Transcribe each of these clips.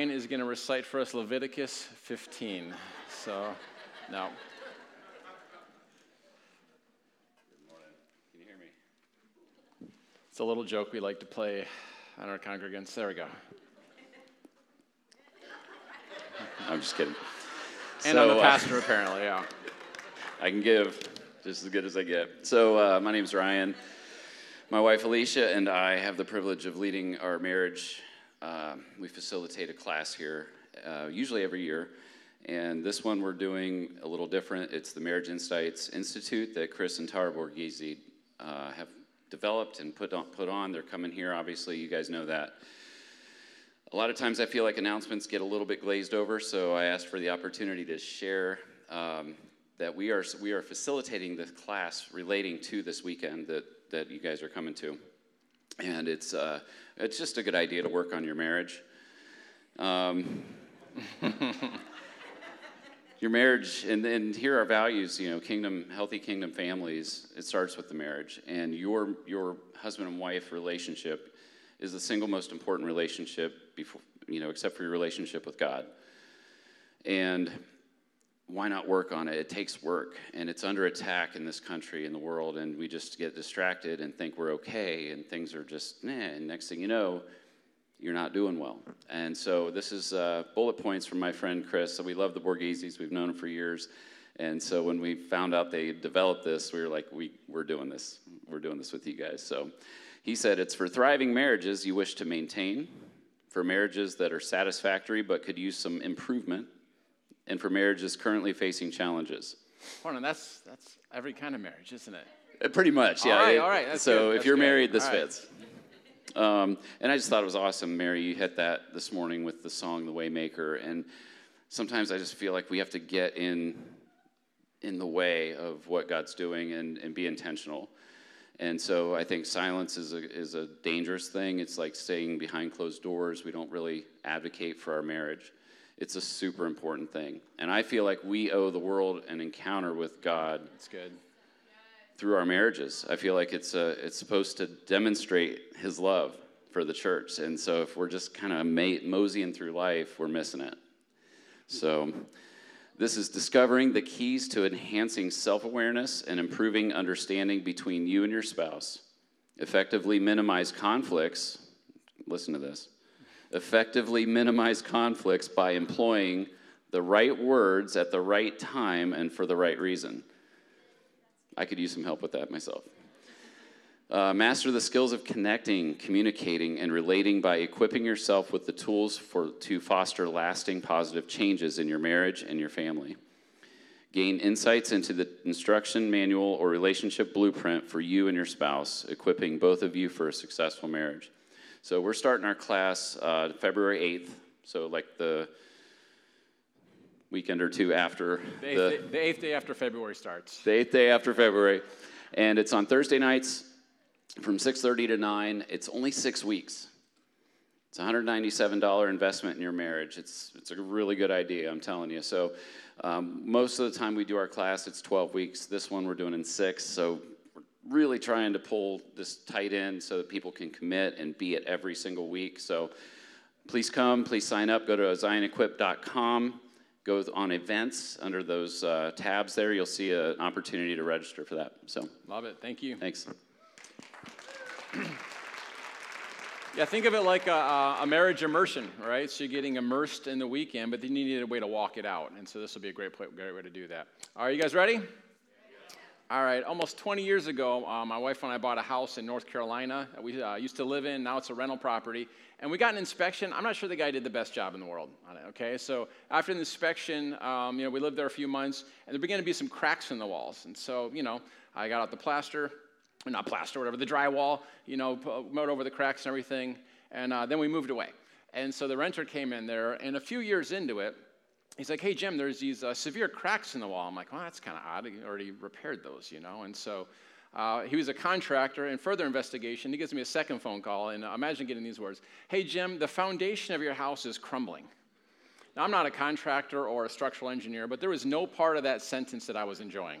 Ryan is going to recite for us Leviticus 15. So, no. Can you hear me? It's a little joke we like to play on our congregants. There we go. I'm just kidding. And So, I'm the uh, pastor, apparently, yeah. I can give just as good as I get. So, uh, my name's Ryan. My wife Alicia and I have the privilege of leading our marriage. Um, we facilitate a class here, uh, usually every year. And this one we're doing a little different. It's the Marriage Insights Institute that Chris and Tara Borghese uh, have developed and put on, put on. They're coming here, obviously, you guys know that. A lot of times I feel like announcements get a little bit glazed over, so I asked for the opportunity to share um, that we are, we are facilitating the class relating to this weekend that, that you guys are coming to. And it's, uh, it's just a good idea to work on your marriage. Um, your marriage, and then here are values, you know, kingdom, healthy kingdom families, it starts with the marriage. And your, your husband and wife relationship is the single most important relationship before, you know, except for your relationship with God. And why not work on it? It takes work, and it's under attack in this country, in the world, and we just get distracted and think we're okay, and things are just, and next thing you know, you're not doing well. And so this is uh, bullet points from my friend Chris. So we love the Borgheses. We've known them for years. And so when we found out they developed this, we were like, we, we're doing this. We're doing this with you guys. So he said, it's for thriving marriages you wish to maintain, for marriages that are satisfactory but could use some improvement, and for marriages currently facing challenges. Hold on, that's, that's every kind of marriage, isn't it? Uh, Pretty much, yeah. All right, all right. that's so good, if you're good. married, this All right. fits. Um, and I just thought it was awesome, Mary. You hit that this morning with the song "The Waymaker," and sometimes I just feel like we have to get in in the way of what God's doing and, and be intentional. And so I think silence is a, is a dangerous thing. It's like staying behind closed doors. We don't really advocate for our marriage. It's a super important thing. And I feel like we owe the world an encounter with God That's good. through our marriages. I feel like it's a, it's supposed to demonstrate His love for the church, and so if we're just kind of ma- moseying through life, we're missing it. So, this is discovering the keys to enhancing self-awareness and improving understanding between you and your spouse. Effectively minimize conflicts. Listen to this. Effectively minimize conflicts by employing the right words at the right time and for the right reason. I could use some help with that myself. Uh, master the skills of connecting, communicating, and relating by equipping yourself with the tools for, to foster lasting positive changes in your marriage and your family. Gain insights into the instruction manual or relationship blueprint for you and your spouse, equipping both of you for a successful marriage. So, we're starting our class uh, February 8th, so like the weekend or two after The eighth, day, the eighth day after February starts. the eighth day after February, and it's on Thursday nights from 6:30 to 9. It's only six weeks. It's a $197 investment in your marriage. It's it's a really good idea, I'm telling you. So, um, most of the time we do our class, it's 12 weeks. This one we're doing in six. So, really trying to pull this tight in so that people can commit and be it every single week. So, please come. Please sign up. Go to zionequip.com. Go on events under those uh, tabs there. You'll see a- an opportunity to register for that. So, Love it. Thank you. thanks. Yeah, think of it like a, a marriage immersion, right? So you're getting immersed in the weekend, but then you need a way to walk it out. And so this will be a great, great way to do that. All right, you guys ready? All right, almost 20 years ago, uh, my wife and I bought a house in North Carolina that we uh, used to live in. Now it's a rental property. And we got an inspection. I'm not sure the guy did the best job in the world on it, okay? So after the inspection, um, you know, we lived there a few months, and there began to be some cracks in the walls. And so, you know, I got out the plaster, not plaster, whatever, the drywall, you know, pu- mowed over the cracks and everything. And uh, then we moved away. And so the renter came in there, and a few years into it, he's like, hey, Jim, there's these uh, severe cracks in the wall. I'm like, well, that's kind of odd. He already repaired those, you know? And so uh, he was a contractor. In further investigation, he gives me a second phone call, and uh, imagine getting these words Hey, Jim, the foundation of your house is crumbling. Now, I'm not a contractor or a structural engineer, but there was no part of that sentence that I was enjoying.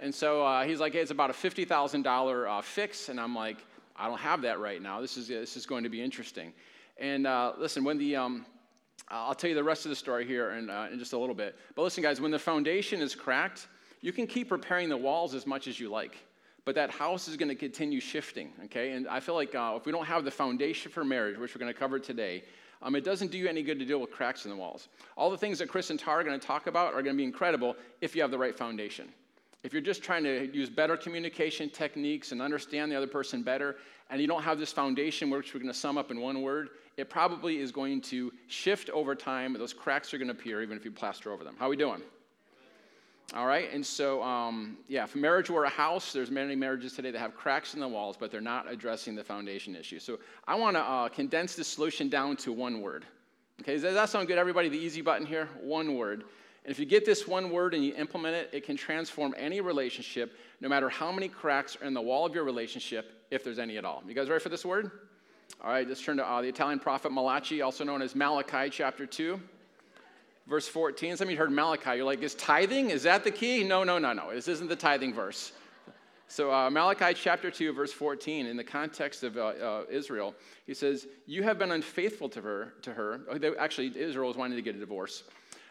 And so uh, he's like, hey, it's about a $50,000 uh, fix. And I'm like, I don't have that right now. This is, this is going to be interesting. And uh, listen, when the, um, I'll tell you the rest of the story here in, uh, in just a little bit. But listen, guys, when the foundation is cracked, you can keep repairing the walls as much as you like, but that house is going to continue shifting, okay? And I feel like uh, if we don't have the foundation for marriage, which we're going to cover today, um, it doesn't do you any good to deal with cracks in the walls. All the things that Chris and Tara are going to talk about are going to be incredible if you have the right foundation. If you're just trying to use better communication techniques and understand the other person better, and you don't have this foundation, which we're going to sum up in one word, it probably is going to shift over time. Those cracks are going to appear even if you plaster over them. How are we doing? All right, and so, um, yeah, if marriage were a house, there's many marriages today that have cracks in the walls, but they're not addressing the foundation issue. So I want to uh, condense the solution down to one word. Okay, does that sound good, everybody? The easy button here? One word. And if you get this one word and you implement it, it can transform any relationship, no matter how many cracks are in the wall of your relationship, if there's any at all. You guys ready for this word? All right, let's turn to uh, the Italian prophet Malachi, also known as Malachi chapter 2 verse 14. Some of you heard Malachi. You're like, is tithing? Is that the key? No, no, no, no. This isn't the tithing verse. So, uh, Malachi chapter 2, verse 14, in the context of uh, uh, Israel, he says, You have been unfaithful to her. To her. Oh, actually, Israel is wanting to get a divorce.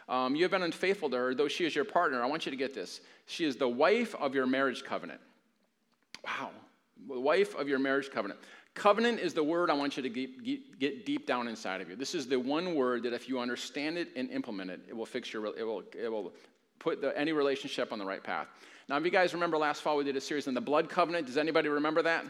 Um, you have been unfaithful to her, though she is your partner. I want you to get this. She is the wife of your marriage covenant. Wow. The wife of your marriage covenant. Covenant is the word I want you to get, get, deep down inside of you. This is the one word that if you understand it and implement it, it will fix your, it will, it will put the, any relationship on the right path. Now, if you guys remember last fall, we did a series on the blood covenant. Does anybody remember that?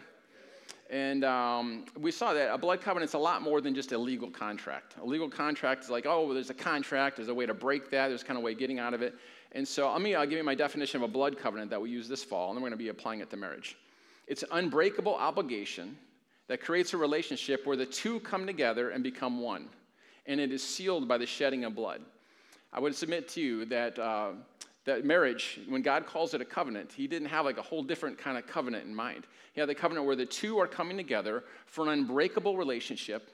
And um, we saw that a blood covenant is a lot more than just a legal contract. A legal contract is like, oh, well, there's a contract, there's a way to break that, there's kind of a way of getting out of it. And so let me I'll give you my definition of a blood covenant that we use this fall, and then we're going to be applying it to marriage. It's an unbreakable obligation that creates a relationship where the two come together and become one. And it is sealed by the shedding of blood. I would submit to you that, uh, that marriage, when God calls it a covenant, He didn't have like a whole different kind of covenant in mind. He had the covenant where the two are coming together for an unbreakable relationship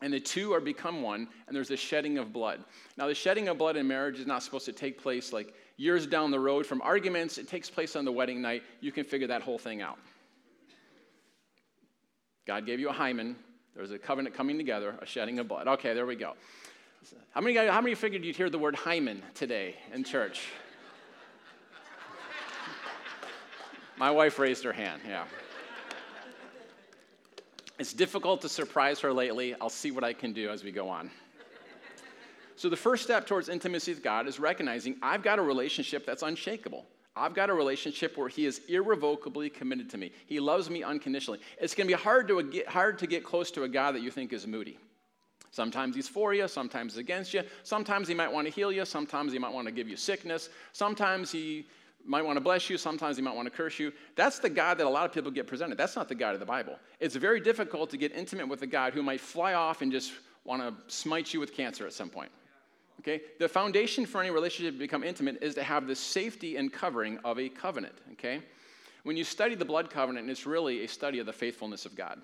and the two are become one, and there's the shedding of blood. Now, the shedding of blood in marriage is not supposed to take place like years down the road from arguments. It takes place on the wedding night. You can figure that whole thing out. God gave you a hymen. There was a covenant coming together, a shedding of blood. Okay, there we go. How many, how many figured you'd hear the word hymen today in church? My wife raised her hand, yeah. It's difficult to surprise her lately. I'll see what I can do as we go on. So, the first step towards intimacy with God is recognizing I've got a relationship that's unshakable. I've got a relationship where he is irrevocably committed to me. He loves me unconditionally. It's going to be hard to get, hard to get close to a God that you think is moody. Sometimes he's for you, sometimes he's against you. Sometimes he might want to heal you, sometimes he might want to give you sickness. Sometimes he might want to bless you, sometimes he might want to curse you. That's the God that a lot of people get presented. That's not the God of the Bible. It's very difficult to get intimate with a God who might fly off and just want to smite you with cancer at some point. Okay? The foundation for any relationship to become intimate is to have the safety and covering of a covenant. Okay? When you study the blood covenant, it's really a study of the faithfulness of God.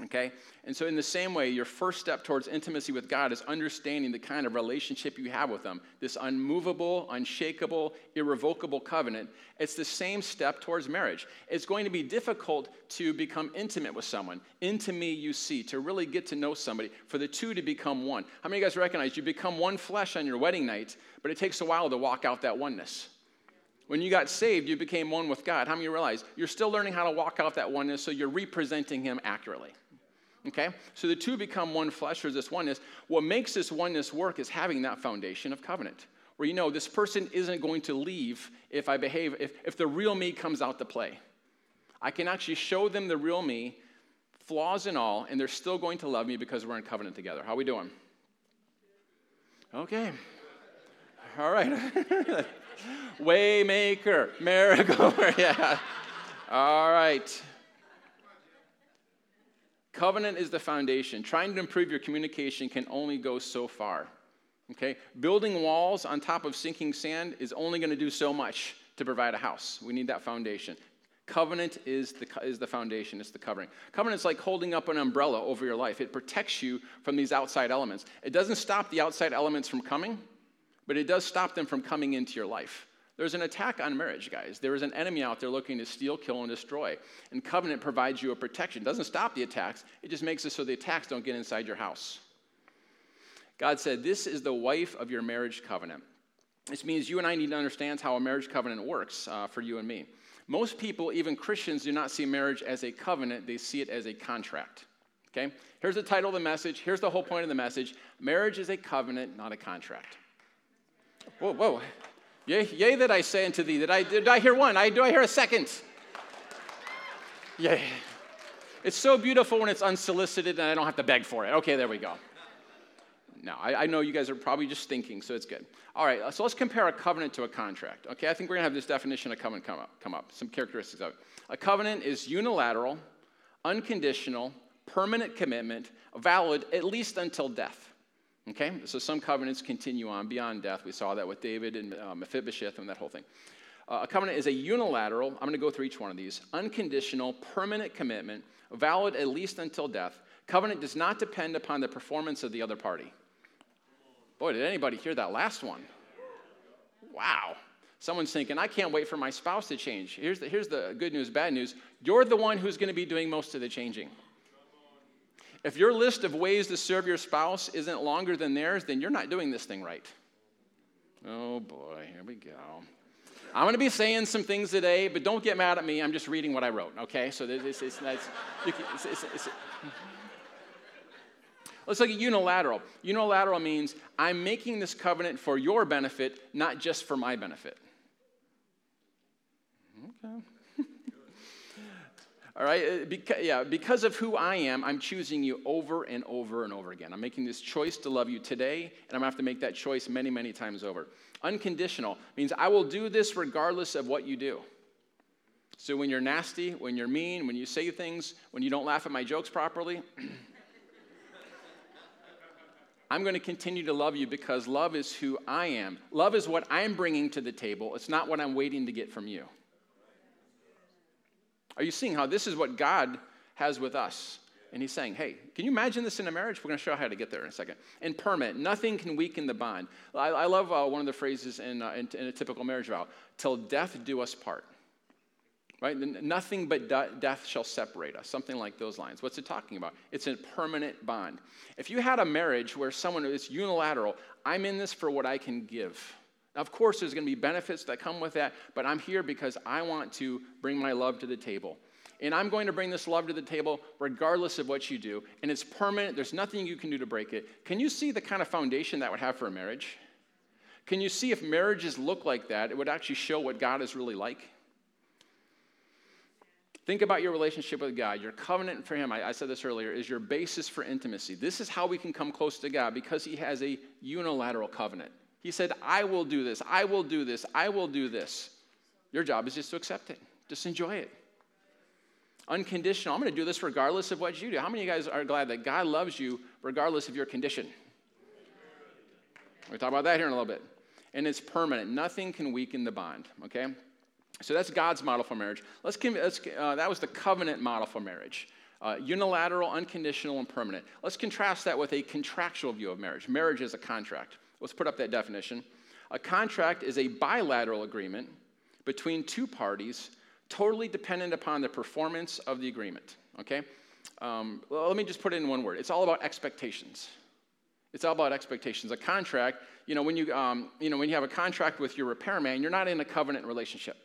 Okay? And so, in the same way, your first step towards intimacy with God is understanding the kind of relationship you have with Him. This unmovable, unshakable, irrevocable covenant. It's the same step towards marriage. It's going to be difficult to become intimate with someone. Into me, you see, to really get to know somebody, for the two to become one. How many of you guys recognize you become one flesh on your wedding night, but it takes a while to walk out that oneness? When you got saved, you became one with God. How many realize you're still learning how to walk out that oneness so you're representing Him accurately? Okay? So the two become one flesh, or this oneness. What makes this oneness work is having that foundation of covenant, where you know this person isn't going to leave if I behave, if, if the real me comes out to play. I can actually show them the real me, flaws and all, and they're still going to love me because we're in covenant together. How are we doing? Okay. All right. Waymaker, miracle. yeah. All right. Covenant is the foundation. Trying to improve your communication can only go so far. Okay? Building walls on top of sinking sand is only going to do so much to provide a house. We need that foundation. Covenant is the, is the foundation, it's the covering. Covenant's like holding up an umbrella over your life. It protects you from these outside elements. It doesn't stop the outside elements from coming, but it does stop them from coming into your life. There's an attack on marriage, guys. There is an enemy out there looking to steal, kill, and destroy. And covenant provides you a protection. It doesn't stop the attacks, it just makes it so the attacks don't get inside your house. God said, This is the wife of your marriage covenant. This means you and I need to understand how a marriage covenant works uh, for you and me. Most people, even Christians, do not see marriage as a covenant, they see it as a contract. Okay? Here's the title of the message. Here's the whole point of the message Marriage is a covenant, not a contract. Whoa, whoa. Yea, yea that I say unto thee. Did I, did I hear one? I, do I hear a second? Yay. It's so beautiful when it's unsolicited and I don't have to beg for it. Okay, there we go. No, I, I, know you guys are probably just thinking, so it's good. All right, so let's compare a covenant to a contract. Okay, I think we're gonna have this definition of covenant come up, come up, some characteristics of it. A covenant is unilateral, unconditional, permanent commitment, valid at least until death. Okay, so some covenants continue on beyond death. We saw that with David and uh, Mephibosheth and that whole thing. Uh, a covenant is a unilateral, I'm going to go through each one of these, unconditional, permanent commitment, valid at least until death. Covenant does not depend upon the performance of the other party. Boy, did anybody hear that last one? Wow. Someone's thinking, I can't wait for my spouse to change. Here's the, here's the good news, bad news. You're the one who's going to be doing most of the changing. If your list of ways to serve your spouse isn't longer than theirs, then you're not doing this thing right. Oh boy, here we go. I'm going to be saying some things today, but don't get mad at me. I'm just reading what I wrote, okay? So this is, that's, it's, it's, it's, Let's look at unilateral. Unilateral means I'm making this covenant for your benefit, not just for my benefit. Okay. All right, uh, because, yeah, because of who I am, I'm choosing you over and over and over again. I'm making this choice to love you today, and I'm gonna have to make that choice many, many times over. Unconditional means I will do this regardless of what you do. So when you're nasty, when you're mean, when you say things, when you don't laugh at my jokes properly, I'm going to continue to love you because love is who I am. Love is what I'm bringing to the table. It's not what I'm waiting to get from you. Are you seeing how this is what God has with us? And he's saying, hey, can you imagine this in a marriage? We're going to show how to get there in a second. And permanent, nothing can weaken the bond. I, I love uh, one of the phrases in, uh, in, in, a typical marriage vow till death do us part right? Nothing but death shall separate us, something like those lines. What's it talking about? It's a permanent bond. If you had a marriage where someone is unilateral, I'm in this for what I can give. Now, of course, there's going to be benefits that come with that, but I'm here because I want to bring my love to the table. And I'm going to bring this love to the table regardless of what you do. And it's permanent, there's nothing you can do to break it. Can you see the kind of foundation that would have for a marriage? Can you see if marriages look like that, it would actually show what God is really like? Think about your relationship with God. Your covenant for Him, I, I, said this earlier, is your basis for intimacy. This is how we can come close to God because He has a unilateral covenant. He said, I will do this, I will do this, I will do this. Your job is just to accept it, just enjoy it. Unconditional. I'm going to do this regardless of what you do. How many of you guys are glad that God loves you regardless of your condition? We'll talk about that here in a little bit. And it's permanent. Nothing can weaken the bond, okay? So that's God's model for marriage. Let's, let's uh, that was the covenant model for marriage. Uh, unilateral, unconditional, and permanent. Let's contrast that with a contractual view of marriage. Marriage is a contract. Let's put up that definition. A contract is a bilateral agreement between two parties, totally dependent upon the performance of the agreement. Okay? Um, well, let me just put it in one word. It's all about expectations. It's all about expectations. A contract, you know, when you, um, you know, when you have a contract with your repairman, you're not in a covenant relationship.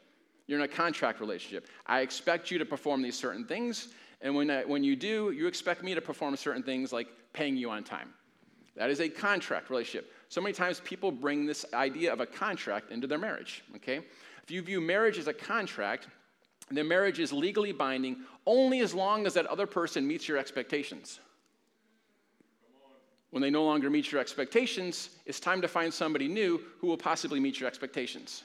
You're in a contract relationship. I expect you to perform these certain things, and when, I, when you do, you expect me to perform certain things like paying you on time. That is a contract relationship. So many times people bring this idea of a contract into their marriage, okay? If you view marriage as a contract, then marriage is legally binding only as long as that other person meets your expectations. When they no longer meet your expectations, it's time to find somebody new who will possibly meet your expectations.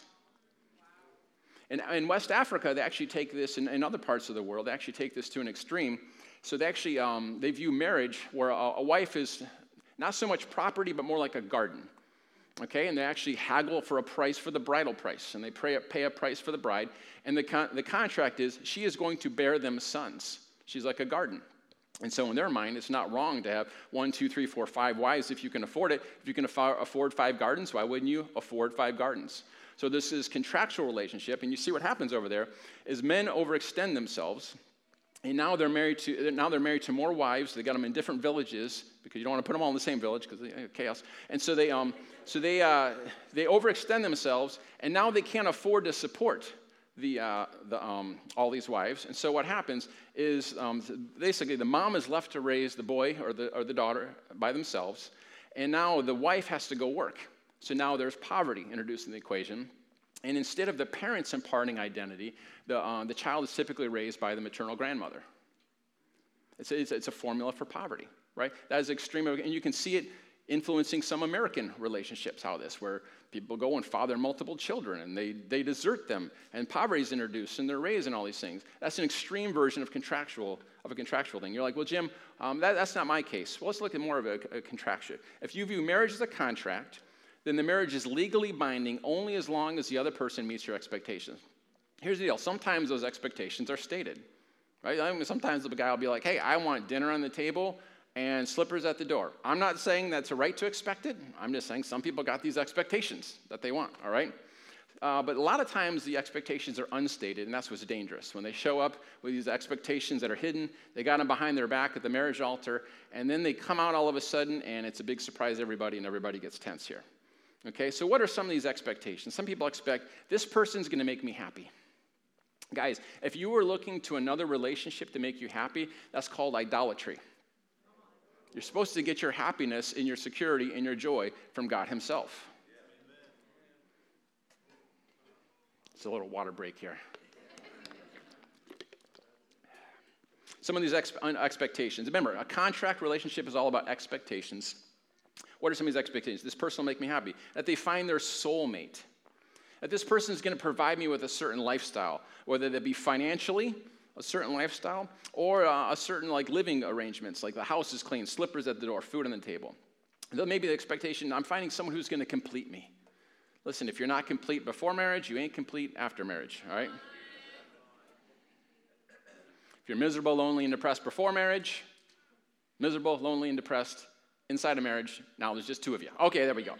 In, in West Africa, they actually take this, in, in other parts of the world, they actually take this to an extreme. So they actually, um, they view marriage where a, a wife is not so much property, but more like a garden. Okay, and they actually haggle for a price for the bridal price, and they pay a, price for the bride. And the, con- the contract is she is going to bear them sons. She's like a garden. And so, in their mind, it's not wrong to have one, two, three, four, five wives if you can afford it. If you can afford five gardens, why wouldn't you afford five gardens? So this is contractual relationship, and you see what happens over there is men overextend themselves, and now they're married to now they're married to more wives. They got them in different villages because you don't want to put them all in the same village because chaos. And so they um, so they uh, they overextend themselves, and now they can't afford to support the, uh, the um, all these wives. And so what happens is um, basically the mom is left to raise the boy or the or the daughter by themselves, and now the wife has to go work. So now there's poverty introduced in the equation. And instead of the parents imparting identity, the, uh, the child is typically raised by the maternal grandmother. It's a, it's, a, formula for poverty, right? That is extreme, and you can see it influencing some American relationships, how this, where people go and father multiple children and they, they desert them, and poverty is introduced and they're raised and all these things. That's an extreme version of contractual of a contractual thing. You're like, well, Jim, um, that, that's not my case. Well, let's look at more of a, a contraction. If you view marriage as a contract, then the marriage is legally binding only as long as the other person meets your expectations. Here's the deal sometimes those expectations are stated, right? I mean, sometimes the guy will be like, hey, I want dinner on the table and slippers at the door. I'm not saying that's a right to expect it. I'm just saying some people got these expectations that they want, all right? Uh, but a lot of times the expectations are unstated, and that's what's dangerous. When they show up with these expectations that are hidden, they got them behind their back at the marriage altar, and then they come out all of a sudden, and it's a big surprise to everybody, and everybody gets tense here. Okay, so what are some of these expectations? Some people expect this person's gonna make me happy. Guys, if you were looking to another relationship to make you happy, that's called idolatry. You're supposed to get your happiness and your security and your joy from God Himself. It's a little water break here. Some of these ex- expectations. Remember, a contract relationship is all about expectations. What are some of these expectations? This person will make me happy. That they find their soulmate. That this person is going to provide me with a certain lifestyle, whether that be financially, a certain lifestyle, or uh, a certain like living arrangements, like the house is clean, slippers at the door, food on the table. Maybe the expectation, I'm finding someone who's going to complete me. Listen, if you're not complete before marriage, you ain't complete after marriage, all right? If you're miserable, lonely, and depressed before marriage, miserable, lonely, and depressed inside a marriage. Now there's just two of you. Okay, there we go.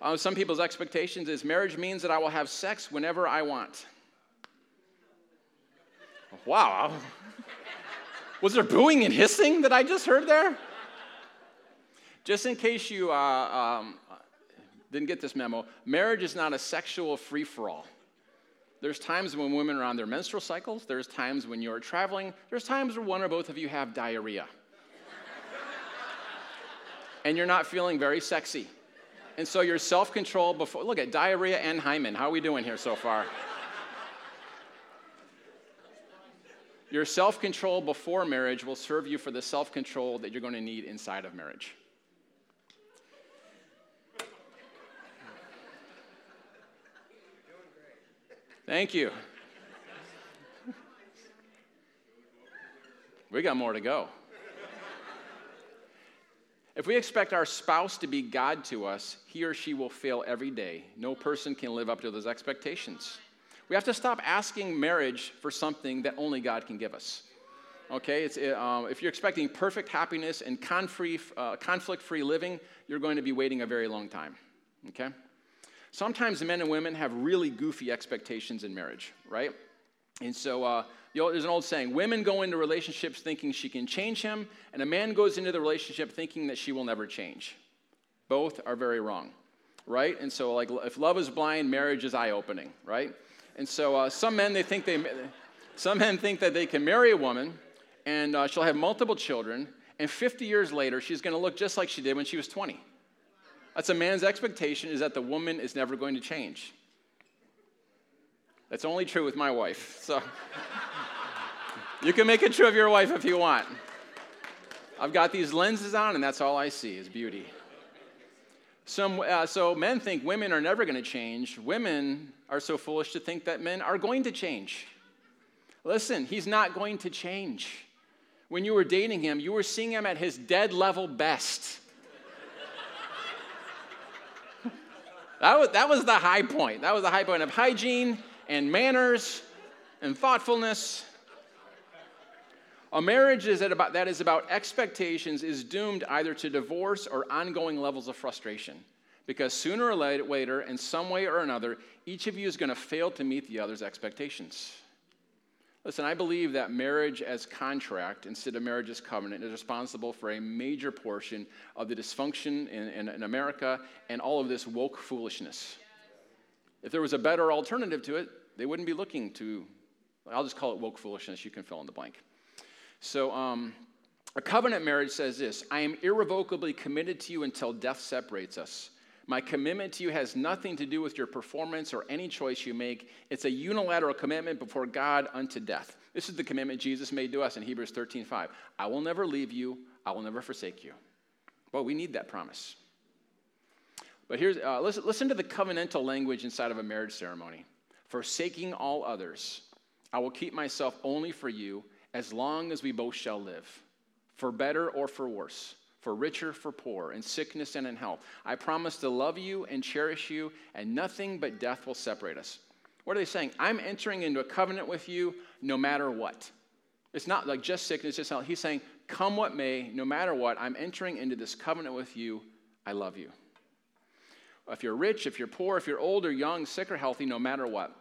Uh, some people's expectations is marriage means that I will have sex whenever I want. Wow. Was there booing and hissing that I just heard there? Just in case you uh, um, didn't get this memo, marriage is not a sexual free for all. There's times when women are on their menstrual cycles, there's times when you're traveling, there's times where one or both of you have diarrhea and you're not feeling very sexy. And so your self control before, look at diarrhea and hymen. How are we doing here so far? your self control before marriage will serve you for the self control that you're going to need inside of marriage. Thank you. We got more to go. If we expect our spouse to be God to us, he or she will fail every day. No person can live up to those expectations. We have to stop asking marriage for something that only God can give us. Okay, um, if you're expecting perfect happiness and uh, conflict free living, you're going to be waiting a very long time. Okay? Sometimes men and women have really goofy expectations in marriage, right? And so uh, there's an old saying women go into relationships thinking she can change him, and a man goes into the relationship thinking that she will never change. Both are very wrong, right? And so, like, if love is blind, marriage is eye opening, right? And so, uh, some men, they think they, some men think that they can marry a woman and uh, she'll have multiple children, and 50 years later, she's going to look just like she did when she was 20. That's a man's expectation is that the woman is never going to change. That's only true with my wife. So. You can make it true of your wife if you want. I've got these lenses on, and that's all I see is beauty. Some, uh, so men think women are never going to change. Women are so foolish to think that men are going to change. Listen, he's not going to change. When you were dating him, you were seeing him at his dead level best. that, was, that was the high point. That was the high point of hygiene and manners and thoughtfulness. A marriage is about, that is about expectations is doomed either to divorce or ongoing levels of frustration. Because sooner or later, in some way or another, each of you is going to fail to meet the other's expectations. Listen, I believe that marriage as contract instead of marriage as covenant is responsible for a major portion of the dysfunction in, in, in, America and all of this woke foolishness. If there was a better alternative to it, they wouldn't be looking to, I'll just call it woke foolishness. You can fill in the blank. So, um, a covenant marriage says this I am irrevocably committed to you until death separates us. My commitment to you has nothing to do with your performance or any choice you make. It's a unilateral commitment before God unto death. This is the commitment Jesus made to us in Hebrews 13 5. I will never leave you, I will never forsake you. Well, we need that promise. But here's, uh, listen, listen to the covenantal language inside of a marriage ceremony. Forsaking all others, I will keep myself only for you as long as we both shall live, for better or for worse for richer, for poor, in sickness and in health. I promise to love you and cherish you, and nothing but death will separate us. What are they saying? I'm entering into a covenant with you no matter what. It's not like just sickness, just health. He's saying, come what may, no matter what, I'm entering into this covenant with you. I love you. If you're rich, if you're poor, if you're old or young, sick or healthy, no matter what.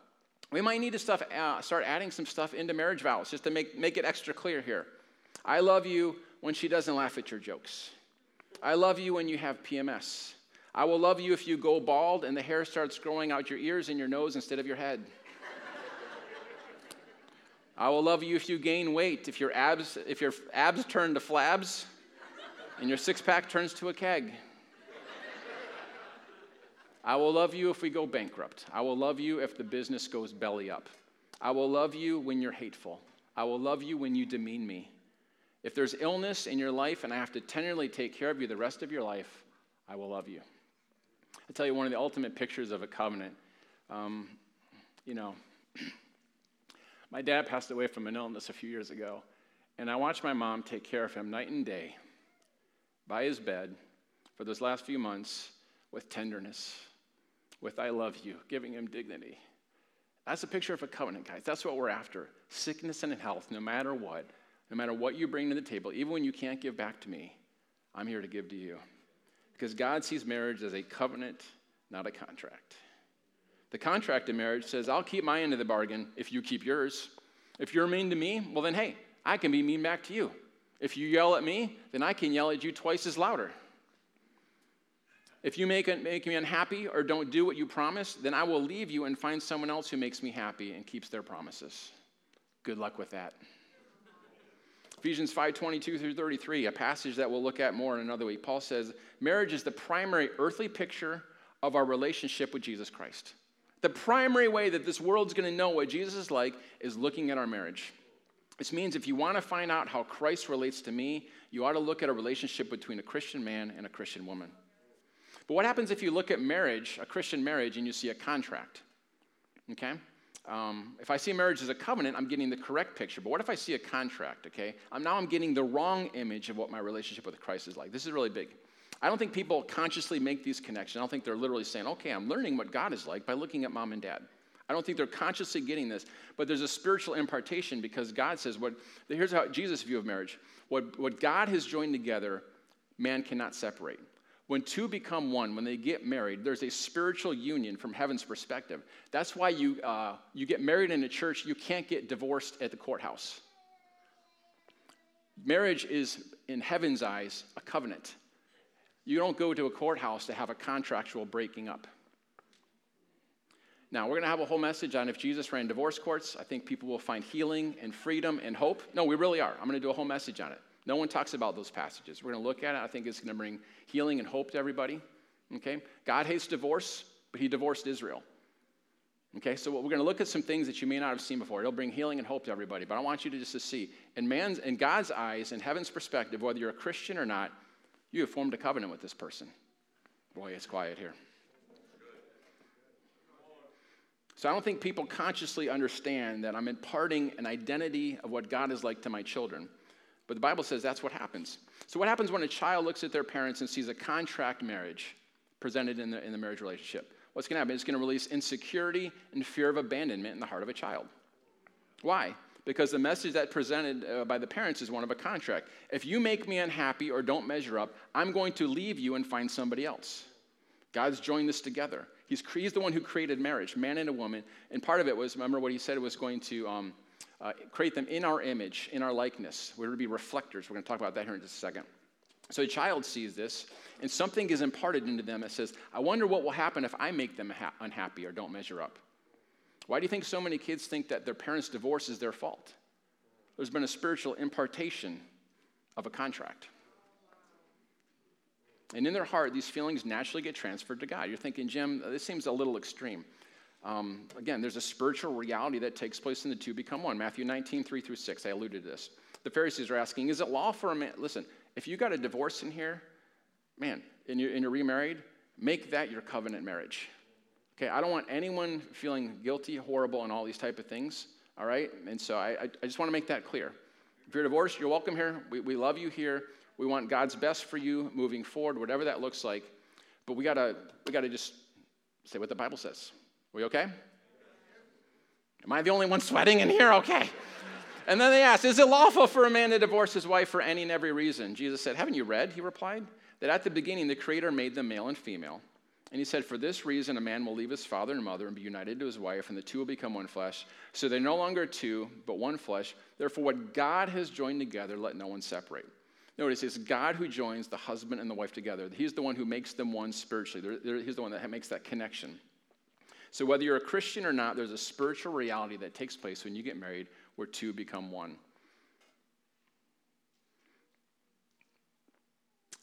We might need to stuff, uh, start adding some stuff into marriage vows just to make, make it extra clear here. I love you when she doesn't laugh at your jokes. I love you when you have PMS. I will love you if you go bald and the hair starts growing out your ears and your nose instead of your head. I will love you if you gain weight, if your abs, if your abs turn to flabs and your six pack turns to a keg. I will love you if we go bankrupt. I will love you if the business goes belly up. I will love you when you're hateful. I will love you when you demean me. If there's illness in your life and I have to tenderly take care of you the rest of your life, I will love you. I tell you, one of the ultimate pictures of a covenant, um, you know, my dad passed away from an illness a few years ago, and I watched my mom take care of him night and day by his bed for those last few months with tenderness, with I love you, giving him dignity. That's a picture of a covenant, guys. That's what we're after sickness and health, no matter what. No matter what you bring to the table, even when you can't give back to me, I'm here to give to you. Because God sees marriage as a covenant, not a contract. The contract in marriage says, I'll keep my end of the bargain if you keep yours. If you're mean to me, well, then hey, I can be mean back to you. If you yell at me, then I can yell at you twice as louder. If you make, make me unhappy or don't do what you promised, then I will leave you and find someone else who makes me happy and keeps their promises. Good luck with that. Ephesians 5:22 through 33, a passage that we'll look at more in another week. Paul says, Marriage is the primary earthly picture of our relationship with Jesus Christ. The primary way that this world's going to know what Jesus is like is looking at our marriage. This means if you want to find out how Christ relates to me, you ought to look at a relationship between a Christian man and a Christian woman. But what happens if you look at marriage, a Christian marriage, and you see a contract? Okay? Um, if I see marriage as a covenant, I'm getting the correct picture. But what if I see a contract, okay? I'm, now I'm getting the wrong image of what my relationship with Christ is like. This is really big. I don't think people consciously make these connections. I don't think they're literally saying, okay, I'm learning what God is like by looking at mom and dad. I don't think they're consciously getting this, but there's a spiritual impartation because God says, what, here's how Jesus' view of marriage what, what God has joined together, man cannot separate. When two become one, when they get married, there's a spiritual union from heaven's perspective. That's why you, uh, you get married in a church, you can't get divorced at the courthouse. Marriage is, in heaven's eyes, a covenant. You don't go to a courthouse to have a contractual breaking up. Now, we're going to have a whole message on if Jesus ran divorce courts. I think people will find healing and freedom and hope. No, we really are. I'm going to do a whole message on it. No one talks about those passages. We're going to look at it. I think it's going to bring healing and hope to everybody. Okay? God hates divorce, but he divorced Israel. Okay, so we're going to look at some things that you may not have seen before. It'll bring healing and hope to everybody. But I want you to just to see, in man's, in God's eyes, in heaven's perspective, whether you're a Christian or not, you have formed a covenant with this person. Boy, it's quiet here. So I don't think people consciously understand that I'm imparting an identity of what God is like to my children. But the Bible says that's what happens. So, what happens when a child looks at their parents and sees a contract marriage presented in the, in the marriage relationship? What's going to happen? It's going to release insecurity and fear of abandonment in the heart of a child. Why? Because the message that presented uh, by the parents is one of a contract. If you make me unhappy or don't measure up, I'm going to leave you and find somebody else. God's joined this together. He's, he's the one who created marriage, man and a woman. And part of it was, remember what he said was going to um, uh, create them in our image, in our likeness. We're to be reflectors. We're going to talk about that here in just a second. So a child sees this, and something is imparted into them that says, I wonder what will happen if I make them ha- unhappy or don't measure up. Why do you think so many kids think that their parents' divorce is their fault? There's been a spiritual impartation of a contract. And in their heart, these feelings naturally get transferred to God. You're thinking, Jim, this seems a little extreme. Um, again, there's a spiritual reality that takes place in the two become one. Matthew 19, 3 through 6. I alluded to this. The Pharisees are asking, Is it law for a man? Listen, if you got a divorce in here, man, and you're, and you're remarried, make that your covenant marriage. Okay, I don't want anyone feeling guilty, horrible, and all these type of things. All right, and so I, I just want to make that clear. If you're divorced, you're welcome here. We, we love you here. We want God's best for you moving forward, whatever that looks like. But we gotta we gotta just say what the Bible says. We okay? Am I the only one sweating in here? Okay. And then they asked, Is it lawful for a man to divorce his wife for any and every reason? Jesus said, Haven't you read? He replied, that at the beginning the Creator made them male and female. And he said, For this reason, a man will leave his father and mother and be united to his wife, and the two will become one flesh. So they're no longer two, but one flesh. Therefore, what God has joined together, let no one separate. Notice it's God who joins the husband and the wife together. He's the one who makes them one spiritually. He's the one that makes that connection. So, whether you're a Christian or not, there's a spiritual reality that takes place when you get married where two become one.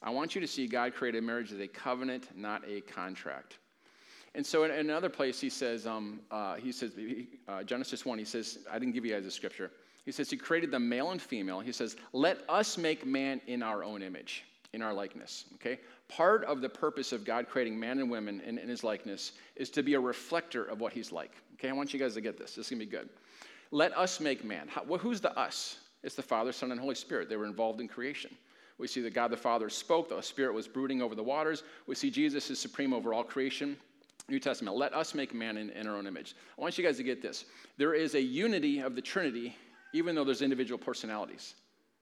I want you to see God created marriage as a covenant, not a contract. And so in, another place, he says, um, uh, he says, uh, Genesis 1, he says, I didn't give you guys a scripture. He says, He created the male and female. He says, Let us make man in our own image, in our likeness. Okay? Part of the purpose of God creating man and women in, in his likeness is to be a reflector of what he's like. Okay? I want you guys to get this. This is going to be good. Let us make man. How, well, who's the us? It's the Father, Son, and Holy Spirit. They were involved in creation. We see that God the Father spoke, the Spirit was brooding over the waters. We see Jesus is supreme over all creation. New Testament, let us make man in, in, our own image. I want you guys to get this. There is a unity of the Trinity, even though there's individual personalities.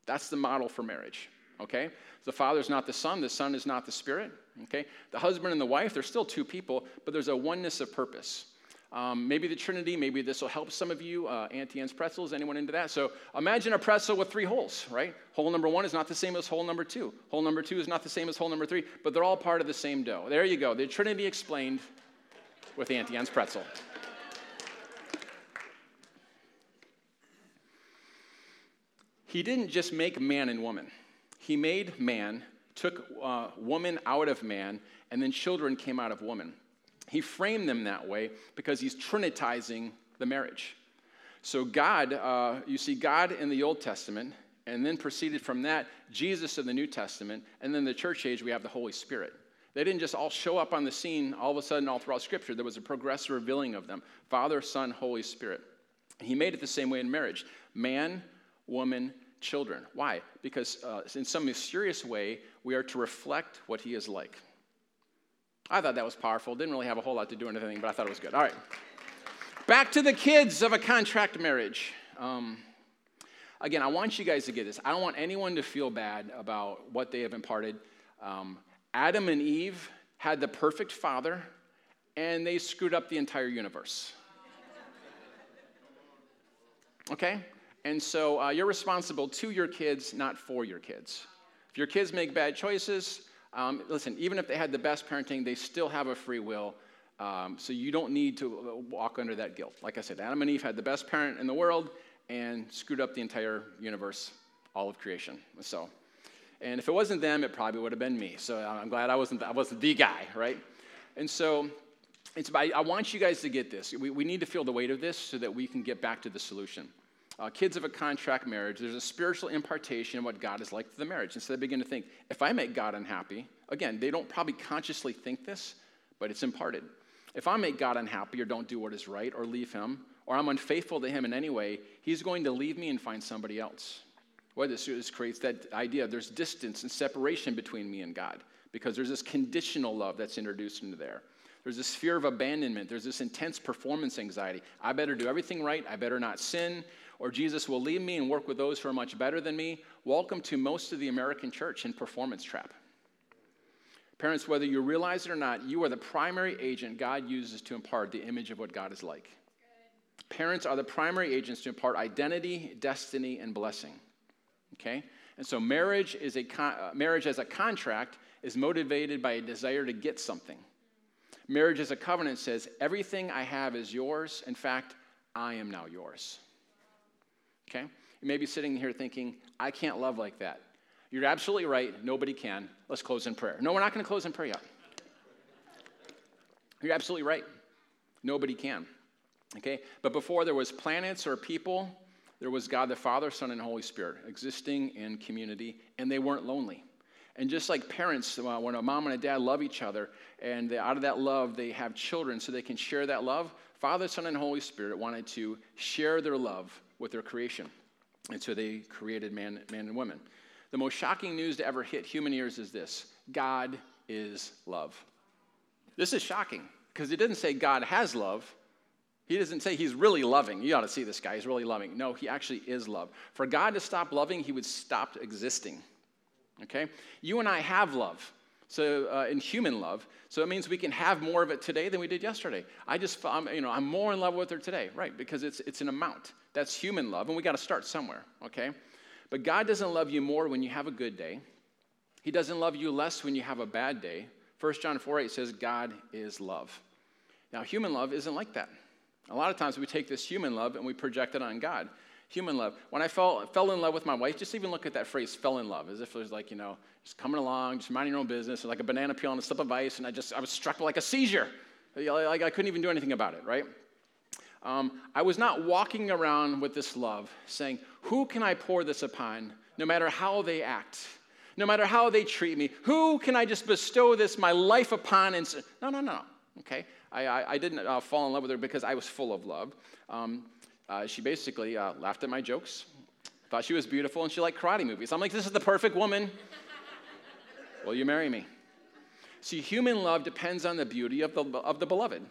That's the model for marriage, okay? The Father is not the Son, the Son is not the Spirit, okay? The husband and the wife, they're still two people, but there's a oneness of purpose. Um, maybe the Trinity, maybe this will help some of you. Uh, Auntie Anne's pretzels, anyone into that? So imagine a pretzel with three holes, right? Hole number one is not the same as hole number two. Hole number two is not the same as hole number three, but they're all part of the same dough. There you go. The Trinity explained with Auntie Anne's pretzel. He didn't just make man and woman, he made man, took uh, woman out of man, and then children came out of woman. He framed them that way because he's trinitizing the marriage. So, God, uh, you see God in the Old Testament, and then proceeded from that, Jesus in the New Testament, and then the church age, we have the Holy Spirit. They didn't just all show up on the scene all of a sudden all throughout Scripture. There was a progressive revealing of them Father, Son, Holy Spirit. He made it the same way in marriage man, woman, children. Why? Because uh, in some mysterious way, we are to reflect what He is like. I thought that was powerful. Didn't really have a whole lot to do with anything, but I thought it was good. All right. Back to the kids of a contract marriage. Um, again, I want you guys to get this. I don't want anyone to feel bad about what they have imparted. Um, Adam and Eve had the perfect father, and they screwed up the entire universe. Okay? And so uh, you're responsible to your kids, not for your kids. If your kids make bad choices, um, listen, even if they had the best parenting, they still have a free will. Um, so you don't need to uh, walk under that guilt. Like I said, Adam and Eve had the best parent in the world and screwed up the entire universe, all of creation. So, and if it wasn't them, it probably would have been me. So I'm glad I wasn't. I wasn't the guy, right? And so, it's. I, I want you guys to get this. We, we need to feel the weight of this so that we can get back to the solution uh, kids of a contract marriage, there's a spiritual impartation of what God is like to the marriage. And so they begin to think, if I make God unhappy, again, they don't probably consciously think this, but it's imparted. If I make God unhappy or don't do what is right or leave him, or I'm unfaithful to him in any way, he's going to leave me and find somebody else. Well, this, this creates that idea there's distance and separation between me and God because there's this conditional love that's introduced into there. There's this fear of abandonment. There's this intense performance anxiety. I better do everything right. I better not sin or Jesus will leave me and work with those who are much better than me, welcome to most of the American church in performance trap. Parents, whether you realize it or not, you are the primary agent God uses to impart the image of what God is like. Parents are the primary agents to impart identity, destiny, and blessing. Okay? And so marriage is a con- uh, marriage as a contract is motivated by a desire to get something. Marriage as a covenant says, everything I have is yours. In fact, I am now yours. Okay? You may be sitting here thinking, I can't love like that. You're absolutely right. Nobody can. Let's close in prayer. No, we're not going to close in prayer yet. You're absolutely right. Nobody can. Okay? But before there was planets or people, there was God the Father, Son, and Holy Spirit existing in community, and they weren't lonely. And just like parents, uh, when a mom and a dad love each other, and they, out of that love, they have children so they can share that love, Father, Son, and Holy Spirit wanted to share their love with their creation. And so they created man, man and woman. The most shocking news to ever hit human ears is this God is love. This is shocking because it didn't say God has love. He doesn't say he's really loving. You ought to see this guy. He's really loving. No, he actually is love. For God to stop loving, he would stop existing. Okay? You and I have love. So, uh, in human love. So it means we can have more of it today than we did yesterday. I just, I'm, you know, I'm more in love with her today, right? Because it's, it's an amount. That's human love, and we got to start somewhere, okay? But God doesn't love you more when you have a good day. He doesn't love you less when you have a bad day. 1 John 4 8 says, God is love. Now, human love isn't like that. A lot of times we take this human love and we project it on God. Human love. When I fell, fell in love with my wife, just even look at that phrase, fell in love, as if it was like, you know, just coming along, just minding your own business, like a banana peel on a slip of ice, and I just, I was struck like a seizure. Like I couldn't even do anything about it, right? Um, I was not walking around with this love saying, Who can I pour this upon, no matter how they act, no matter how they treat me? Who can I just bestow this, my life upon? And say, no, no, no, okay? I, I, I didn't uh, fall in love with her because I was full of love. Um, uh, she basically uh, laughed at my jokes, thought she was beautiful, and she liked karate movies. I'm like, This is the perfect woman. Will you marry me? See, human love depends on the beauty of the, of the beloved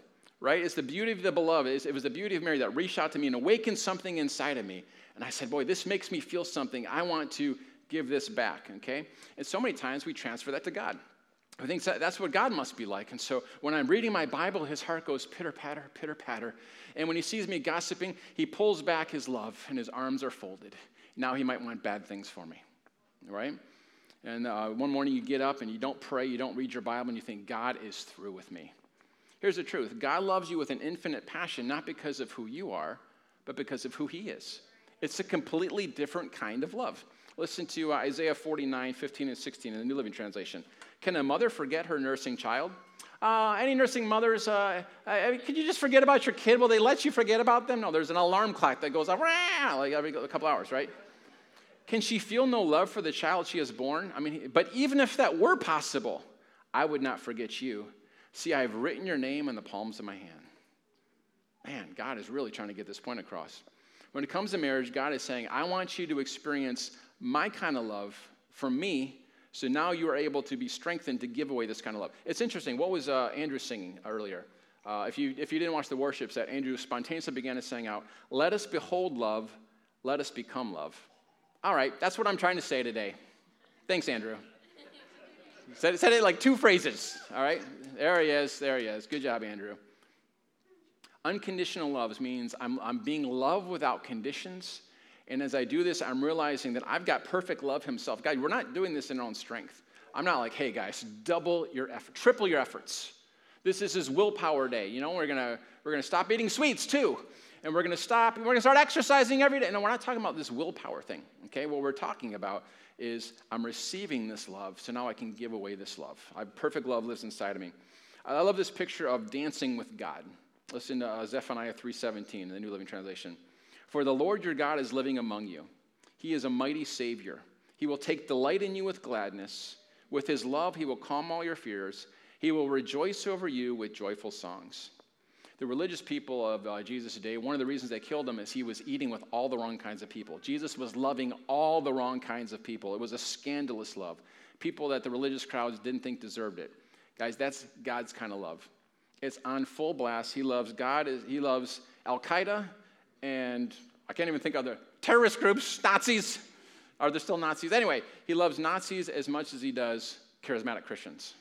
right? It's the beauty of the beloved. It was the beauty of Mary that reached out to me and awakened something inside of me. And I said, boy, this makes me feel something. I want to give this back, okay? And so many times we transfer that to God. I think that's what God must be like. And so when I'm reading my Bible, his heart goes pitter patter, pitter patter. And when he sees me gossiping, he pulls back his love and his arms are folded. Now he might want bad things for me, right? And uh, one morning you get up and you don't pray, you don't read your Bible, and you think, God is through with me. Here's the truth God loves you with an infinite passion, not because of who you are, but because of who He is. It's a completely different kind of love. Listen to Isaiah 49, 15, and 16 in the New Living Translation. Can a mother forget her nursing child? Uh, any nursing mothers, uh, uh, could you just forget about your kid? Will they let you forget about them? No, there's an alarm clock that goes off like every couple hours, right? Can she feel no love for the child she has born? I mean, but even if that were possible, I would not forget you See, I've written your name in the palms of my hand. Man, God is really trying to get this point across. When it comes to marriage, God is saying, I want you to experience my kind of love for me, so now you are able to be strengthened to give away this kind of love. It's interesting. What was uh, Andrew singing earlier? Uh, if, you, if you didn't watch the worship set, Andrew spontaneously began to sing out, Let us behold love, let us become love. All right, that's what I'm trying to say today. Thanks, Andrew. Said, said it like two phrases, all right? There he is, there he is. Good job, Andrew. Unconditional love means I'm, I'm being loved without conditions. And as I do this, I'm realizing that I've got perfect love himself. God, we're not doing this in our own strength. I'm not like, hey guys, double your effort, triple your efforts. This is his willpower day. You know, we're gonna we're gonna stop eating sweets too. And we're gonna stop, we're gonna start exercising every day. No, we're not talking about this willpower thing. Okay, what we're talking about is I'm receiving this love, so now I can give away this love. I, perfect love lives inside of me. I love this picture of dancing with God. Listen to uh, Zephaniah 3:17 in the New Living Translation. For the Lord your God is living among you. He is a mighty Savior. He will take delight in you with gladness. With his love, he will calm all your fears. He will rejoice over you with joyful songs the religious people of uh, Jesus' day, one of the reasons they killed him is he was eating with all the wrong kinds of people. Jesus was loving all the wrong kinds of people. It was a scandalous love. People that the religious crowds didn't think deserved it. Guys, that's God's kind of love. It's on full blast. He loves God, he loves Al Qaeda, and I can't even think of the terrorist groups, Nazis. Are there still Nazis? Anyway, he loves Nazis as much as he does charismatic Christians.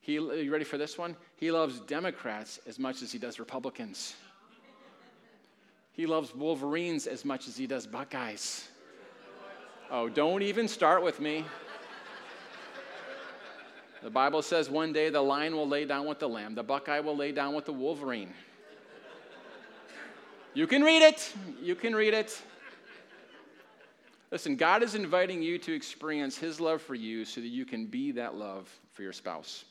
He, you ready for this one? He loves Democrats as much as he does Republicans. He loves Wolverines as much as he does Buckeyes. Oh, don't even start with me. The Bible says one day the lion will lay down with the lamb, the buckeye will lay down with the wolverine. You can read it. You can read it. Listen, God is inviting you to experience His love for you so that you can be that love for your spouse.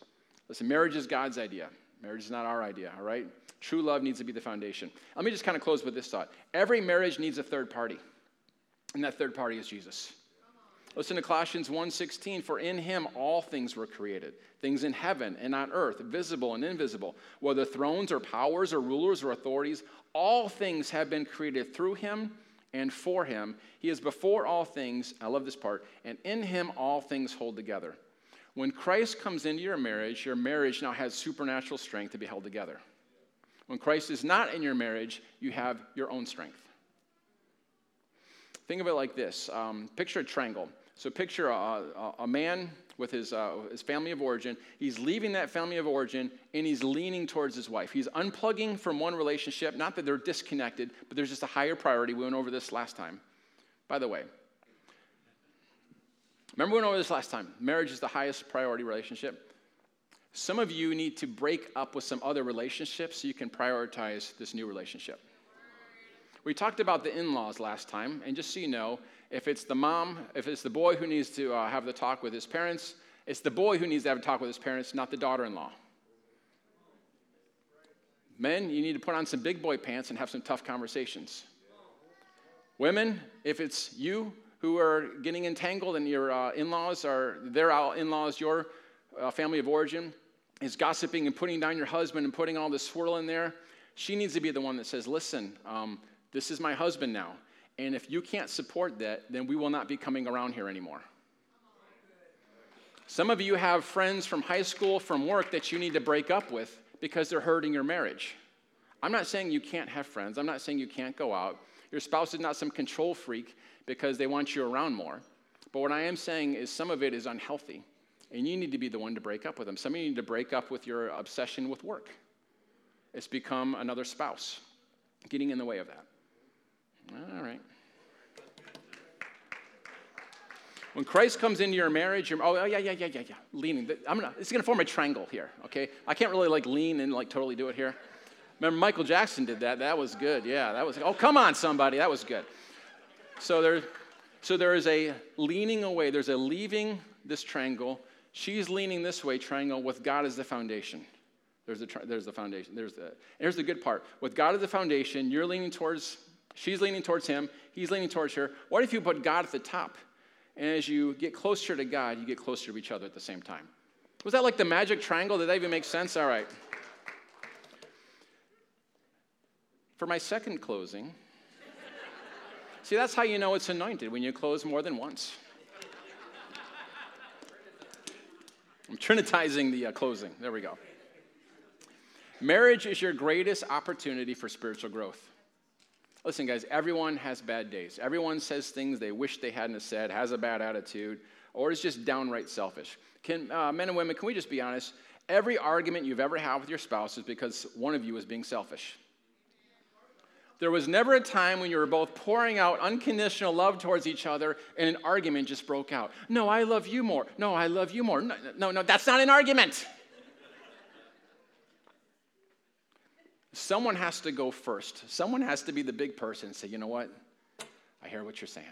Listen, marriage is God's idea. Marriage is not our idea, all right? True love needs to be the foundation. Let me just kind of close with this thought. Every marriage needs a third party, and that third party is Jesus. Listen to Colossians 1:16 for in him all things were created things in heaven and on earth visible and invisible whether thrones or powers or rulers or authorities all things have been created through him and for him he is before all things I love this part and in him all things hold together when Christ comes into your marriage your marriage now has supernatural strength to be held together when Christ is not in your marriage, you have your own strength. Think of it like this um, picture a triangle. So, picture a, a, man with his, uh, his family of origin. He's leaving that family of origin and he's leaning towards his wife. He's unplugging from one relationship. Not that they're disconnected, but there's just a higher priority. We went over this last time. By the way, remember we went over this last time. Marriage is the highest priority relationship. Some of you need to break up with some other relationships so you can prioritize this new relationship. We talked about the in laws last time, and just so you know, if it's the mom, if it's the boy who needs to uh, have the talk with his parents, it's the boy who needs to have a talk with his parents, not the daughter in law. Men, you need to put on some big boy pants and have some tough conversations. Women, if it's you who are getting entangled and your uh, in laws are their in laws, your uh, family of origin, is gossiping and putting down your husband and putting all this swirl in there, she needs to be the one that says, Listen, um, this is my husband now. And if you can't support that, then we will not be coming around here anymore. Some of you have friends from high school, from work that you need to break up with because they're hurting your marriage. I'm not saying you can't have friends. I'm not saying you can't go out. Your spouse is not some control freak because they want you around more. But what I am saying is some of it is unhealthy. And you need to be the one to break up with them. Some of you need to break up with your obsession with work. It's become another spouse getting in the way of that. All right. When Christ comes into your marriage, you're, oh, yeah, yeah, yeah, yeah, yeah, leaning. I'm gonna, it's gonna form a triangle here, okay? I can't really like lean and like totally do it here. Remember Michael Jackson did that. That was good. Yeah, that was, oh, come on, somebody. That was good. So there, so there is a leaning away. There's a leaving this triangle She's leaning this way, triangle, with God as the foundation. There's the, there's the foundation. There's the, here's the good part. With God as the foundation, you're leaning towards, she's leaning towards him, he's leaning towards her. What if you put God at the top? And as you get closer to God, you get closer to each other at the same time. Was that like the magic triangle? Did that even make sense? All right. For my second closing, see, that's how you know it's anointed when you close more than once. I'm trinitizing the uh, closing. There we go. Marriage is your greatest opportunity for spiritual growth. Listen, guys, everyone has bad days. Everyone says things they wish they hadn't said, has a bad attitude, or is just downright selfish. Can, uh, men and women, can we just be honest? Every argument you've ever had with your spouse is because one of you is being selfish. There was never a time when you were both pouring out unconditional love towards each other and an argument just broke out. No, I love you more. No, I love you more. No, no, no that's not an argument. Someone has to go first. Someone has to be the big person and say, you know what? I hear what you're saying.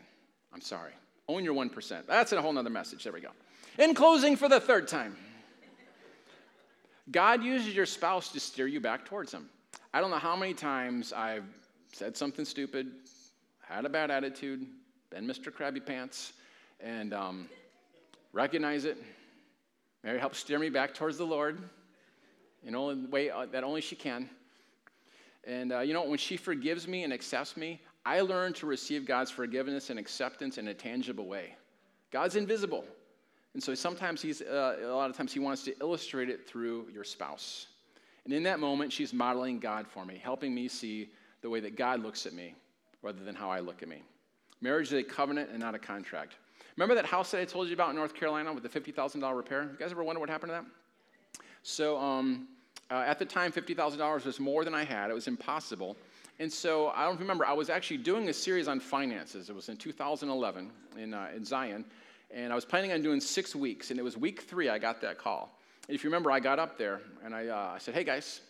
I'm sorry. Own your 1%. That's a whole nother message. There we go. In closing, for the third time, God uses your spouse to steer you back towards Him. I don't know how many times I've said something stupid, had a bad attitude, been Mr. Krabby Pants, and um, recognize it. Mary helps steer me back towards the Lord in only the way uh, that only she can. And uh, you know, when she forgives me and accepts me, I learn to receive God's forgiveness and acceptance in a tangible way. God's invisible. And so sometimes he's, uh, a lot of times he wants to illustrate it through your spouse. And in that moment, she's modeling God for me, helping me see the way that God looks at me rather than how I look at me. Marriage is a covenant and not a contract. Remember that house that I told you about in North Carolina with the $50,000 repair? You guys ever wonder what happened to that? So um, Uh, at the time, $50,000 was more than I had. It was impossible. And so I don't remember, I was actually doing a series on finances. It was in 2011 in, uh, in Zion. And I was planning on doing six weeks. And it was week three I got that call. And if you remember, I got up there and I, uh, I said, hey guys,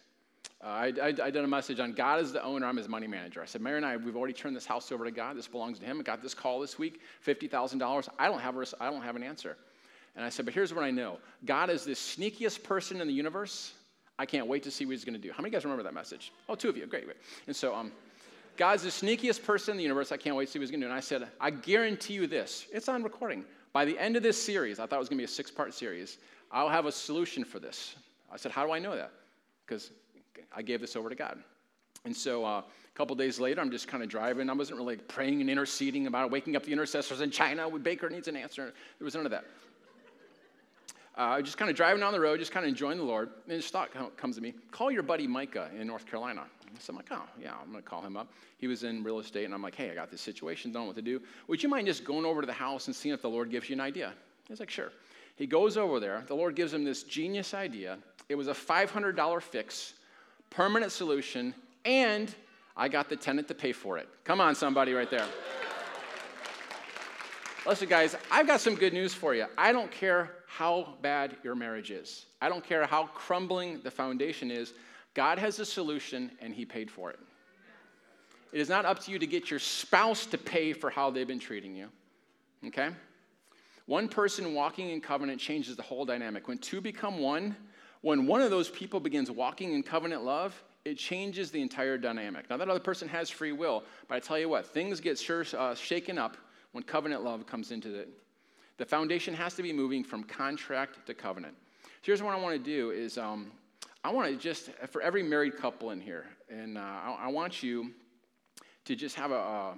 uh, I, I, I, did a message on God is the owner, I'm his money manager. I said, Mary and I, we've already turned this house over to God. This belongs to him. I got this call this week, $50,000. I don't have a, I don't have an answer. And I said, but here's what I know God is the sneakiest person in the universe. I can't wait to see what he's going to do. How many guys remember that message? Oh, two of you. Great, great. And so, um, God's the sneakiest person in the universe. I can't wait to see what he's going to do. And I said, I guarantee you this. It's on recording. By the end of this series, I thought it was going to be a six part series, I'll have a solution for this. I said, How do I know that? Because I gave this over to God. And so uh, a couple days later, I'm just kind of driving. I wasn't really praying and interceding about it, waking up the intercessors in China. Baker needs an answer. There was none of that. Uh, just kind of driving down the road, just kind of enjoying the Lord. And this thought comes to me call your buddy Micah in North Carolina. So I'm like, oh, yeah, I'm going to call him up. He was in real estate, and I'm like, hey, I got this situation, don't know what to do. Would you mind just going over to the house and seeing if the Lord gives you an idea? He's like, sure. He goes over there. The Lord gives him this genius idea. It was a $500 fix, permanent solution, and I got the tenant to pay for it. Come on, somebody right there. Listen, guys, I've got some good news for you. I don't care how bad your marriage is, I don't care how crumbling the foundation is. God has a solution, and He paid for it. It is not up to you to get your spouse to pay for how they've been treating you. Okay? One person walking in covenant changes the whole dynamic. When two become one, when one of those people begins walking in covenant love, it changes the entire dynamic. Now, that other person has free will, but I tell you what, things get sure, uh, shaken up when covenant love comes into it. The foundation has to be moving from contract to covenant. So here's what I want to do is um, I want to just, for every married couple in here, and uh, I, I, want you to just have a, a,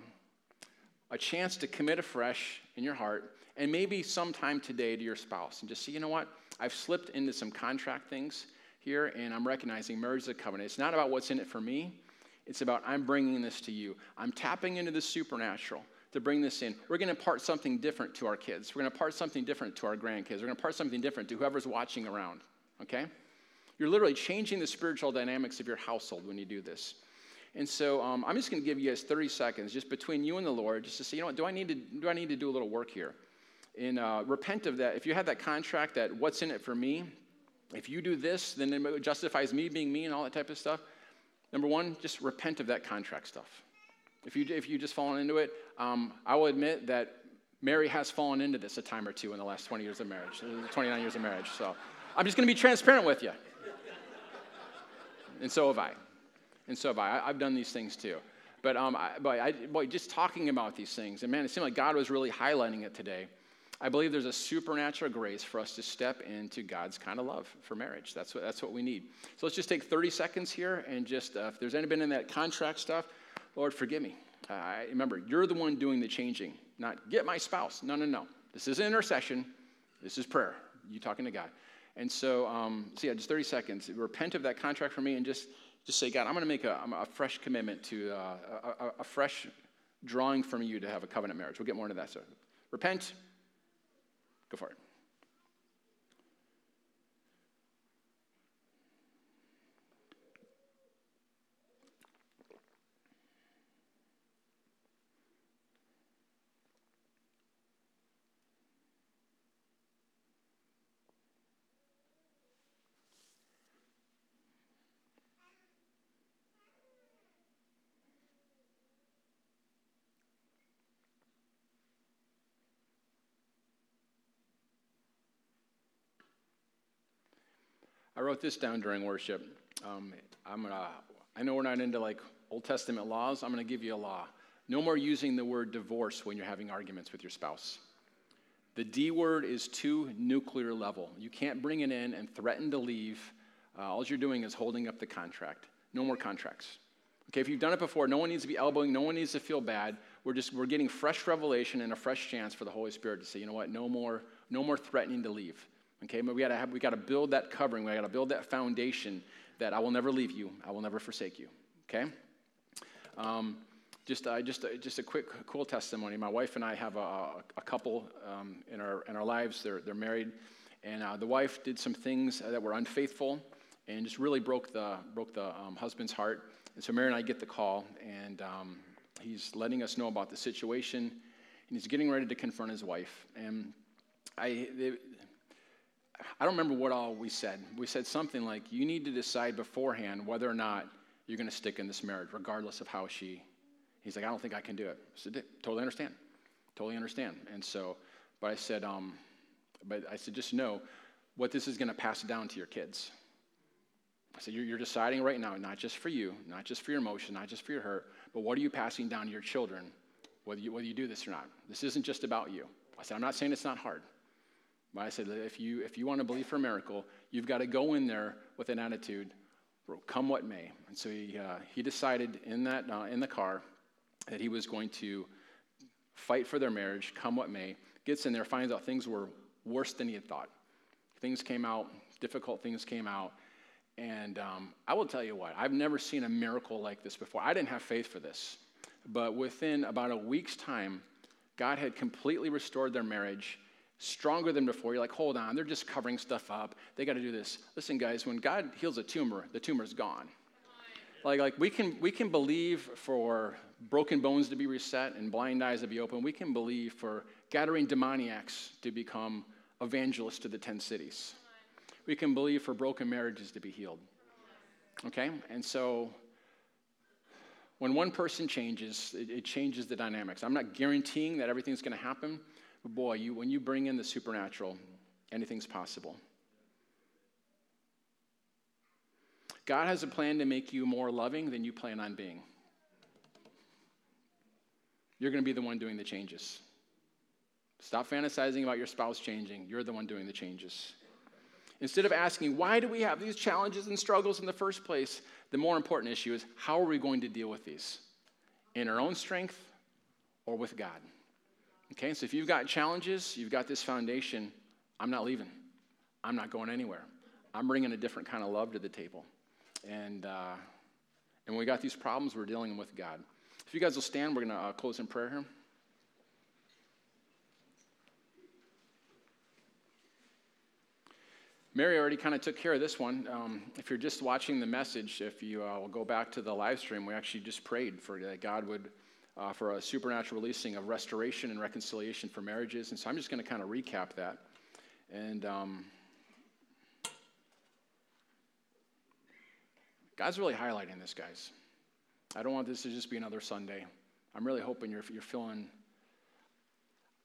a chance to commit afresh in your heart and maybe sometime today to your spouse and just say, you know what, I've slipped into some contract things here and I'm recognizing marriage is a covenant. It's not about what's in it for me, it's about I'm bringing this to you. I'm tapping into the supernatural to bring this in. We're going to impart something different to our kids. We're going to impart something different to our grandkids. We're going to impart something different to whoever's watching around, okay? You're literally changing the spiritual dynamics of your household when you do this. And so um, I'm just going to give you guys 30 seconds just between you and the Lord just to say, you know what, do I need to do, I need to do a little work here? And uh, repent of that. If you have that contract that what's in it for me, if you do this, then it justifies me being me and all that type of stuff. Number one, just repent of that contract stuff. If you, if you just fallen into it, um, I will admit that Mary has fallen into this a time or two in the last 20 years of marriage, 29 years of marriage. So I'm just going to be transparent with you. And so have I. And so have I. I have done these things too. But, um, I, I, boy, just talking about these things, and man, it seemed like God was really highlighting it today. I believe there's a supernatural grace for us to step into God's kind of love for marriage. That's what, that's what we need. So let's just take 30 seconds here and just, uh, if there's anybody in that contract stuff, Lord, forgive me. Uh, remember, you're the one doing the changing, not get my spouse. No, no, no. This isn't intercession. This is prayer. You talking to God. And so, um, so yeah, just 30 seconds. Repent of that contract for me and just, just say, God, I'm going to make a, a, fresh commitment to uh, a, a, a, fresh drawing from you to have a covenant marriage. We'll get more into that. So repent. Go for it. I wrote this down during worship. Um, I'm gonna, I know we're not into like Old Testament laws. I'm going to give you a law. No more using the word divorce when you're having arguments with your spouse. The D word is too nuclear level. You can't bring it in and threaten to leave. Uh, all you're doing is holding up the contract. No more contracts. Okay, if you've done it before, no one needs to be elbowing, no one needs to feel bad. We're just we're getting fresh revelation and a fresh chance for the Holy Spirit to say, you know what, no more, no more threatening to leave. Okay, but we gotta have, we gotta build that covering. We gotta build that foundation that I will never leave you. I will never forsake you. Okay. Um, just, uh, just, uh, just a quick, cool testimony. My wife and I have a, a couple um, in our in our lives. They're they're married, and uh, the wife did some things that were unfaithful, and just really broke the, broke the um, husband's heart. And so Mary and I get the call, and um, he's letting us know about the situation, and he's getting ready to confront his wife. And I, they, I don't remember what all we said. We said something like, You need to decide beforehand whether or not you're going to stick in this marriage, regardless of how she. He's like, I don't think I can do it. I said, Totally understand. Totally understand. And so, but I said, um, but I said, just know what this is going to pass down to your kids. I said, you're, you're deciding right now, not just for you, not just for your emotion, not just for your hurt, but what are you passing down to your children, whether you, whether you do this or not? This isn't just about you. I said, I'm not saying it's not hard. But I said, if you, if you want to believe for a miracle, you've got to go in there with an attitude, come what may. And so he, uh, he decided in, that, uh, in the car that he was going to fight for their marriage, come what may. Gets in there, finds out things were worse than he had thought. Things came out, difficult things came out. And um, I will tell you what, I've never seen a miracle like this before. I didn't have faith for this. But within about a week's time, God had completely restored their marriage stronger than before. You're like, hold on, they're just covering stuff up. They got to do this. Listen, guys, when God heals a tumor, the tumor's gone. Like, like we can we can believe for broken bones to be reset and blind eyes to be open. We can believe for Gadarene demoniacs to become evangelists to the ten cities. We can believe for broken marriages to be healed. Okay? And so when one person changes, it, it changes the dynamics. I'm not guaranteeing that everything's going to happen, but boy, you, when you bring in the supernatural, anything's possible. God has a plan to make you more loving than you plan on being. You're going to be the one doing the changes. Stop fantasizing about your spouse changing. You're the one doing the changes. Instead of asking, why do we have these challenges and struggles in the first place? The more important issue is, how are we going to deal with these? In our own strength or with God? Okay, so if you've got challenges, you've got this foundation, I'm not leaving. I'm not going anywhere. I'm bringing a different kind of love to the table. And, uh, and when we got these problems, we're dealing with God. If you guys will stand, we're going to uh, close in prayer here. Mary already kind of took care of this one. Um, if you're just watching the message, if you uh, will go back to the live stream, we actually just prayed for that God would uh, for a supernatural releasing of restoration and reconciliation for marriages. And so I'm just going to kind of recap that. And um, God's really highlighting this, guys. I don't want this to just be another Sunday. I'm really hoping you're, you're feeling,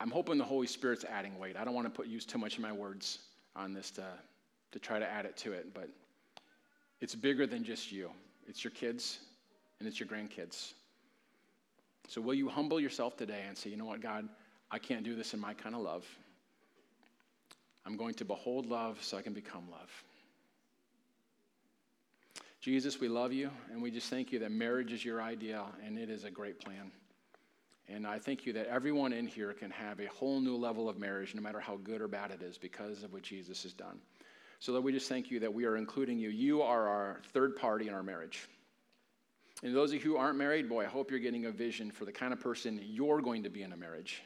I'm hoping the Holy Spirit's adding weight. I don't want to put use too much of my words on this to, to try to add it to it, but it's bigger than just you. It's your kids and it's your grandkids. So, will you humble yourself today and say, you know what, God, I can't do this in my kind of love. I'm going to behold love so I can become love. Jesus, we love you, and we just thank you that marriage is your ideal, and it is a great plan. And I thank you that everyone in here can have a whole new level of marriage, no matter how good or bad it is, because of what Jesus has done. So, Lord, we just thank you that we are including you. You are our third party in our marriage. And those of you who aren't married, boy, I hope you're getting a vision for the kind of person you're going to be in a marriage.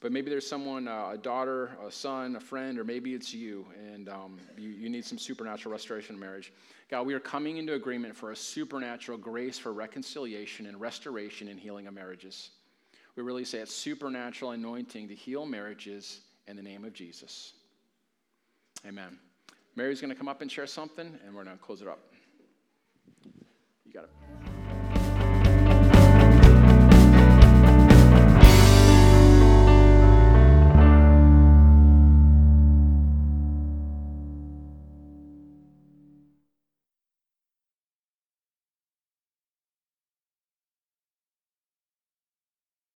But maybe there's someone, uh, a daughter, a son, a friend, or maybe it's you, and um, you, you need some supernatural restoration in marriage. God, we are coming into agreement for a supernatural grace for reconciliation and restoration and healing of marriages. We really say it's supernatural anointing to heal marriages in the name of Jesus. Amen. Mary's going to come up and share something, and we're going to close it up. You got it.